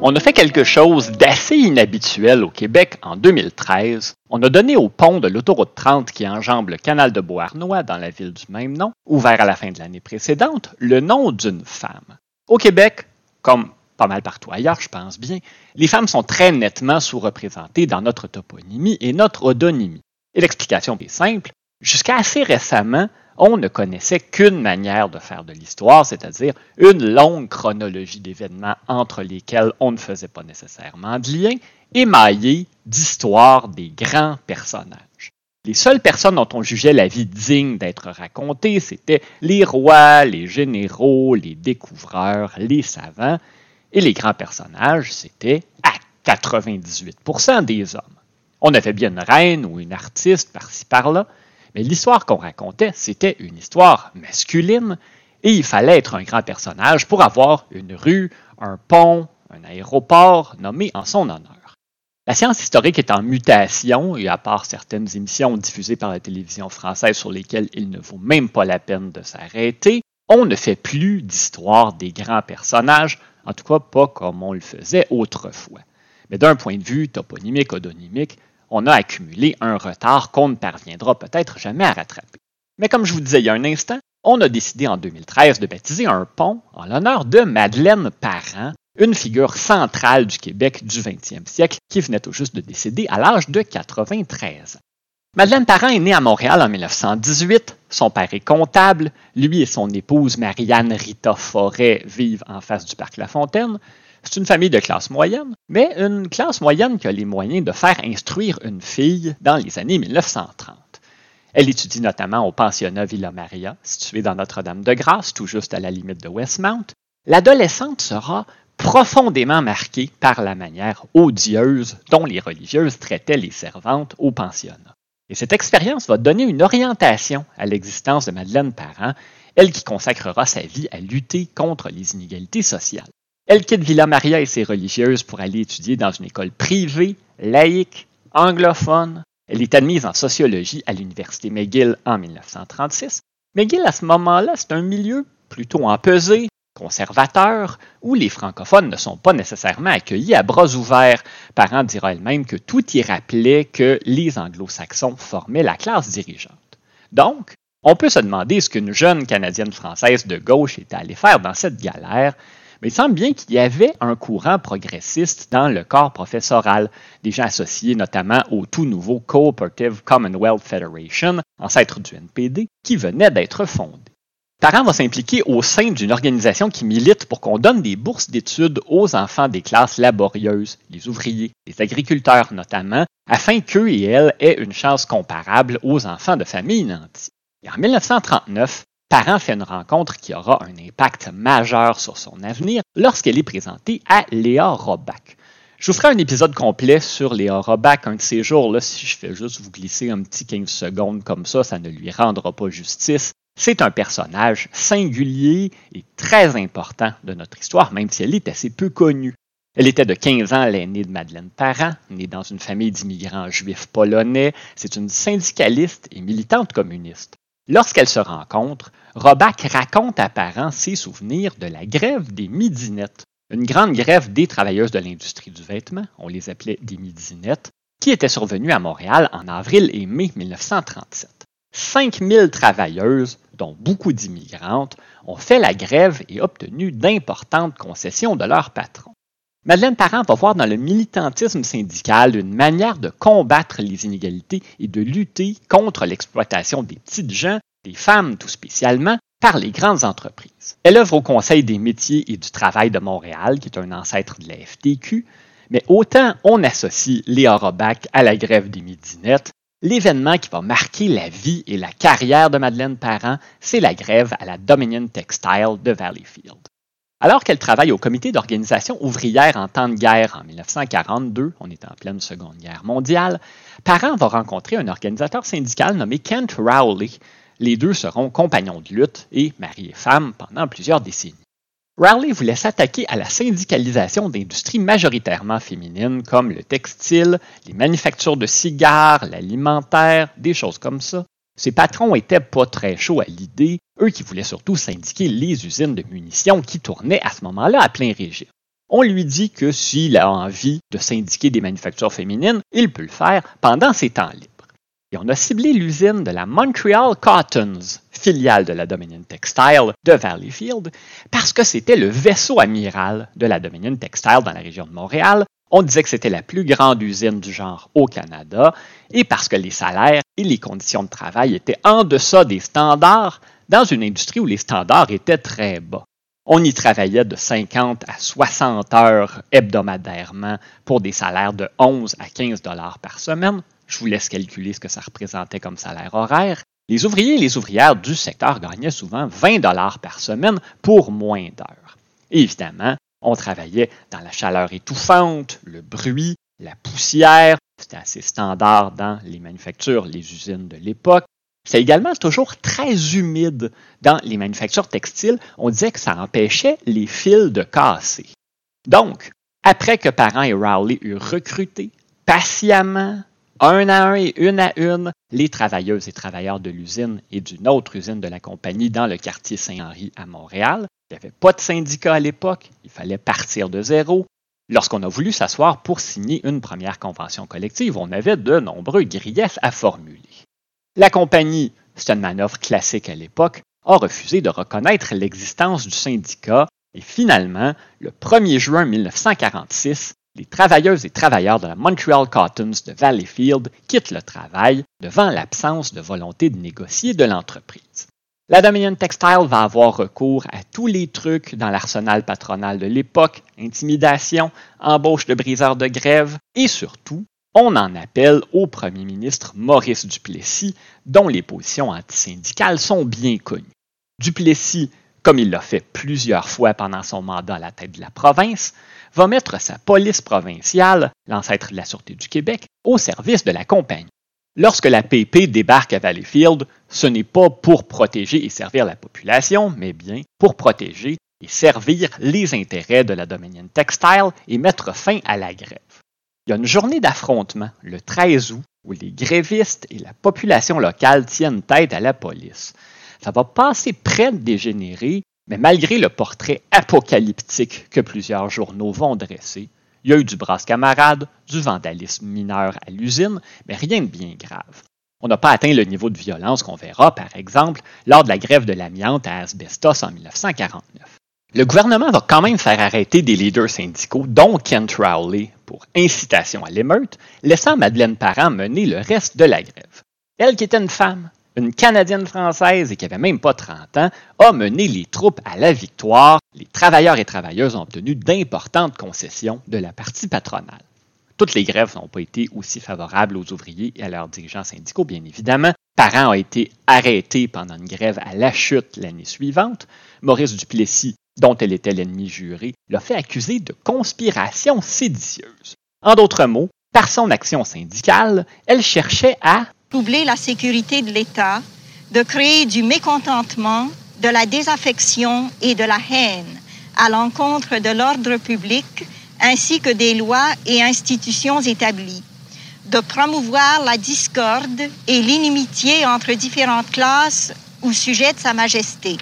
On a fait quelque chose d'assez inhabituel au Québec en 2013. On a donné au pont de l'autoroute 30 qui enjambe le canal de Beauharnois dans la ville du même nom, ouvert à la fin de l'année précédente, le nom d'une femme. Au Québec, comme pas mal partout ailleurs, je pense bien, les femmes sont très nettement sous-représentées dans notre toponymie et notre odonymie. Et l'explication est simple. Jusqu'à assez récemment, on ne connaissait qu'une manière de faire de l'histoire, c'est-à-dire une longue chronologie d'événements entre lesquels on ne faisait pas nécessairement de lien, émaillée d'histoires des grands personnages. Les seules personnes dont on jugeait la vie digne d'être racontée, c'étaient les rois, les généraux, les découvreurs, les savants, et les grands personnages, c'était à 98% des hommes. On avait bien une reine ou une artiste par-ci par-là, mais l'histoire qu'on racontait, c'était une histoire masculine et il fallait être un grand personnage pour avoir une rue, un pont, un aéroport nommé en son honneur. La science historique est en mutation et à part certaines émissions diffusées par la télévision française sur lesquelles il ne vaut même pas la peine de s'arrêter, on ne fait plus d'histoire des grands personnages, en tout cas pas comme on le faisait autrefois. Mais d'un point de vue toponymique, odonymique, on a accumulé un retard qu'on ne parviendra peut-être jamais à rattraper. Mais comme je vous disais il y a un instant, on a décidé en 2013 de baptiser un pont en l'honneur de Madeleine Parent, une figure centrale du Québec du 20e siècle qui venait tout juste de décéder à l'âge de 93 ans. Madeleine Parent est née à Montréal en 1918. Son père est comptable. Lui et son épouse Marianne Rita Forêt vivent en face du parc La Fontaine. C'est une famille de classe moyenne, mais une classe moyenne qui a les moyens de faire instruire une fille dans les années 1930. Elle étudie notamment au pensionnat Villa Maria, situé dans Notre-Dame-de-Grâce, tout juste à la limite de Westmount. L'adolescente sera profondément marquée par la manière odieuse dont les religieuses traitaient les servantes au pensionnat. Et cette expérience va donner une orientation à l'existence de Madeleine Parent, elle qui consacrera sa vie à lutter contre les inégalités sociales. Elle quitte Villa Maria et ses religieuses pour aller étudier dans une école privée, laïque, anglophone. Elle est admise en sociologie à l'Université McGill en 1936. McGill, à ce moment-là, c'est un milieu plutôt empesé, conservateur, où les francophones ne sont pas nécessairement accueillis à bras ouverts. Parent dira elle-même que tout y rappelait que les anglo-saxons formaient la classe dirigeante. Donc, on peut se demander ce qu'une jeune Canadienne française de gauche était allée faire dans cette galère, mais il semble bien qu'il y avait un courant progressiste dans le corps professoral, des gens associés notamment au tout nouveau Cooperative Commonwealth Federation, ancêtre du NPD, qui venait d'être fondé. Parent va s'impliquer au sein d'une organisation qui milite pour qu'on donne des bourses d'études aux enfants des classes laborieuses, les ouvriers, les agriculteurs notamment, afin qu'eux et elles aient une chance comparable aux enfants de familles nantis. Et en 1939, Parent fait une rencontre qui aura un impact majeur sur son avenir lorsqu'elle est présentée à Léa Robach. Je vous ferai un épisode complet sur Léa Robach un de ces jours. Là, si je fais juste vous glisser un petit 15 secondes comme ça, ça ne lui rendra pas justice. C'est un personnage singulier et très important de notre histoire, même si elle est assez peu connue. Elle était de 15 ans l'aînée de Madeleine Parent, née dans une famille d'immigrants juifs polonais. C'est une syndicaliste et militante communiste. Lorsqu'elles se rencontrent, Robac raconte à Parent ses souvenirs de la grève des midinettes, une grande grève des travailleuses de l'industrie du vêtement, on les appelait des midinettes, qui était survenue à Montréal en avril et mai 1937. 5000 travailleuses, dont beaucoup d'immigrantes, ont fait la grève et obtenu d'importantes concessions de leurs patrons. Madeleine Parent va voir dans le militantisme syndical une manière de combattre les inégalités et de lutter contre l'exploitation des petites gens, des femmes tout spécialement, par les grandes entreprises. Elle œuvre au Conseil des métiers et du travail de Montréal, qui est un ancêtre de la FTQ, mais autant on associe Léa Robach à la grève des midinettes, l'événement qui va marquer la vie et la carrière de Madeleine Parent, c'est la grève à la Dominion Textile de Valleyfield. Alors qu'elle travaille au comité d'organisation ouvrière en temps de guerre en 1942, on est en pleine Seconde Guerre mondiale, Parent va rencontrer un organisateur syndical nommé Kent Rowley. Les deux seront compagnons de lutte et mari et femme pendant plusieurs décennies. Rowley voulait s'attaquer à la syndicalisation d'industries majoritairement féminines comme le textile, les manufactures de cigares, l'alimentaire, des choses comme ça, ses patrons étaient pas très chauds à l'idée, eux qui voulaient surtout syndiquer les usines de munitions qui tournaient à ce moment-là à plein régime. on lui dit que s'il a envie de syndiquer des manufactures féminines, il peut le faire pendant ses temps libres. Et on a ciblé l'usine de la Montreal Cottons, filiale de la Dominion Textile de Valleyfield, parce que c'était le vaisseau amiral de la Dominion Textile dans la région de Montréal. On disait que c'était la plus grande usine du genre au Canada, et parce que les salaires et les conditions de travail étaient en deçà des standards dans une industrie où les standards étaient très bas. On y travaillait de 50 à 60 heures hebdomadairement pour des salaires de 11 à 15 dollars par semaine, je vous laisse calculer ce que ça représentait comme salaire horaire. Les ouvriers et les ouvrières du secteur gagnaient souvent 20 dollars par semaine pour moins d'heures. Évidemment, on travaillait dans la chaleur étouffante, le bruit, la poussière. C'était assez standard dans les manufactures, les usines de l'époque. C'est également toujours très humide dans les manufactures textiles. On disait que ça empêchait les fils de casser. Donc, après que Parent et Rowley eurent recruté patiemment un à un et une à une, les travailleuses et travailleurs de l'usine et d'une autre usine de la compagnie dans le quartier Saint-Henri à Montréal. Il n'y avait pas de syndicat à l'époque, il fallait partir de zéro. Lorsqu'on a voulu s'asseoir pour signer une première convention collective, on avait de nombreux griefs à formuler. La compagnie, c'est une manœuvre classique à l'époque, a refusé de reconnaître l'existence du syndicat et finalement, le 1er juin 1946, les travailleuses et travailleurs de la Montreal Cottons de Valleyfield quittent le travail devant l'absence de volonté de négocier de l'entreprise. La Dominion Textile va avoir recours à tous les trucs dans l'arsenal patronal de l'époque, intimidation, embauche de briseurs de grève et surtout, on en appelle au premier ministre Maurice Duplessis, dont les positions antisyndicales sont bien connues. Duplessis, comme il l'a fait plusieurs fois pendant son mandat à la tête de la province, va mettre sa police provinciale, l'ancêtre de la Sûreté du Québec, au service de la compagnie. Lorsque la PP débarque à Valleyfield, ce n'est pas pour protéger et servir la population, mais bien pour protéger et servir les intérêts de la Dominion Textile et mettre fin à la grève. Il y a une journée d'affrontement, le 13 août, où les grévistes et la population locale tiennent tête à la police. Ça va passer près de dégénérer mais malgré le portrait apocalyptique que plusieurs journaux vont dresser, il y a eu du brasse camarade, du vandalisme mineur à l'usine, mais rien de bien grave. On n'a pas atteint le niveau de violence qu'on verra, par exemple, lors de la grève de l'amiante à Asbestos en 1949. Le gouvernement va quand même faire arrêter des leaders syndicaux, dont Kent Rowley, pour incitation à l'émeute, laissant Madeleine Parent mener le reste de la grève. Elle qui était une femme, une Canadienne française et qui avait même pas 30 ans, a mené les troupes à la victoire. Les travailleurs et travailleuses ont obtenu d'importantes concessions de la partie patronale. Toutes les grèves n'ont pas été aussi favorables aux ouvriers et à leurs dirigeants syndicaux, bien évidemment. Parent a été arrêté pendant une grève à la chute l'année suivante. Maurice Duplessis, dont elle était l'ennemi juré, l'a fait accuser de conspiration séditieuse. En d'autres mots, par son action syndicale, elle cherchait à troubler la sécurité de l'État, de créer du mécontentement, de la désaffection et de la haine à l'encontre de l'ordre public ainsi que des lois et institutions établies, de promouvoir la discorde et l'inimitié entre différentes classes ou sujets de Sa Majesté,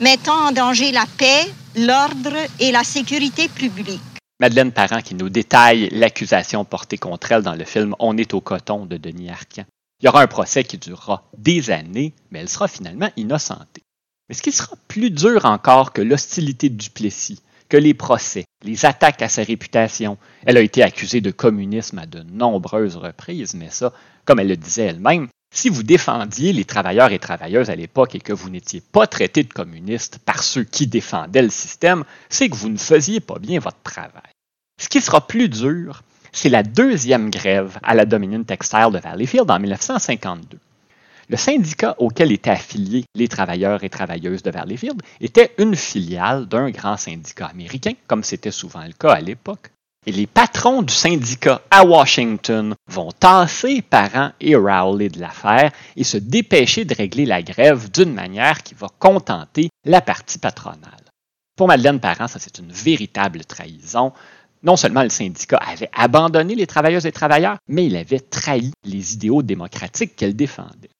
mettant en danger la paix, l'ordre et la sécurité publique. Madeleine Parent qui nous détaille l'accusation portée contre elle dans le film On est au coton de Denis Arcand. Il y aura un procès qui durera des années, mais elle sera finalement innocentée. Mais ce qui sera plus dur encore que l'hostilité de Duplessis, que les procès, les attaques à sa réputation. Elle a été accusée de communisme à de nombreuses reprises, mais ça, comme elle le disait elle-même, si vous défendiez les travailleurs et travailleuses à l'époque et que vous n'étiez pas traité de communiste par ceux qui défendaient le système, c'est que vous ne faisiez pas bien votre travail. Ce qui sera plus dur, c'est la deuxième grève à la Dominion Textile de Valleyfield en 1952. Le syndicat auquel étaient affiliés les travailleurs et travailleuses de Valleyfield était une filiale d'un grand syndicat américain, comme c'était souvent le cas à l'époque. Et les patrons du syndicat à Washington vont tasser Parent et Rowley de l'affaire et se dépêcher de régler la grève d'une manière qui va contenter la partie patronale. Pour Madeleine Parent, ça c'est une véritable trahison non seulement le syndicat avait abandonné les travailleuses et travailleurs, mais il avait trahi les idéaux démocratiques qu'elle défendait.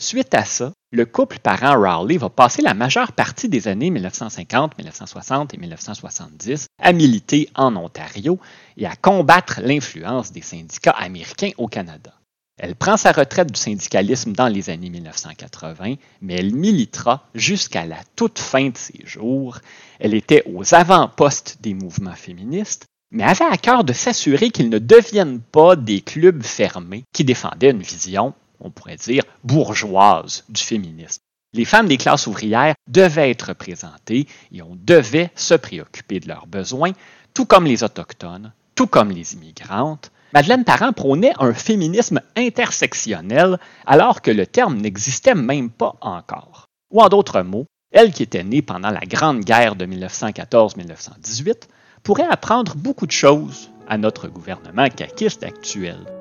Suite à ça, le couple parent-Rowley va passer la majeure partie des années 1950, 1960 et 1970 à militer en Ontario et à combattre l'influence des syndicats américains au Canada. Elle prend sa retraite du syndicalisme dans les années 1980, mais elle militera jusqu'à la toute fin de ses jours. Elle était aux avant-postes des mouvements féministes, mais avait à cœur de s'assurer qu'ils ne deviennent pas des clubs fermés qui défendaient une vision on pourrait dire, bourgeoise du féminisme. Les femmes des classes ouvrières devaient être représentées et on devait se préoccuper de leurs besoins, tout comme les autochtones, tout comme les immigrantes. Madeleine Parent prônait un féminisme intersectionnel alors que le terme n'existait même pas encore. Ou en d'autres mots, elle qui était née pendant la Grande Guerre de 1914-1918 pourrait apprendre beaucoup de choses à notre gouvernement caquiste actuel.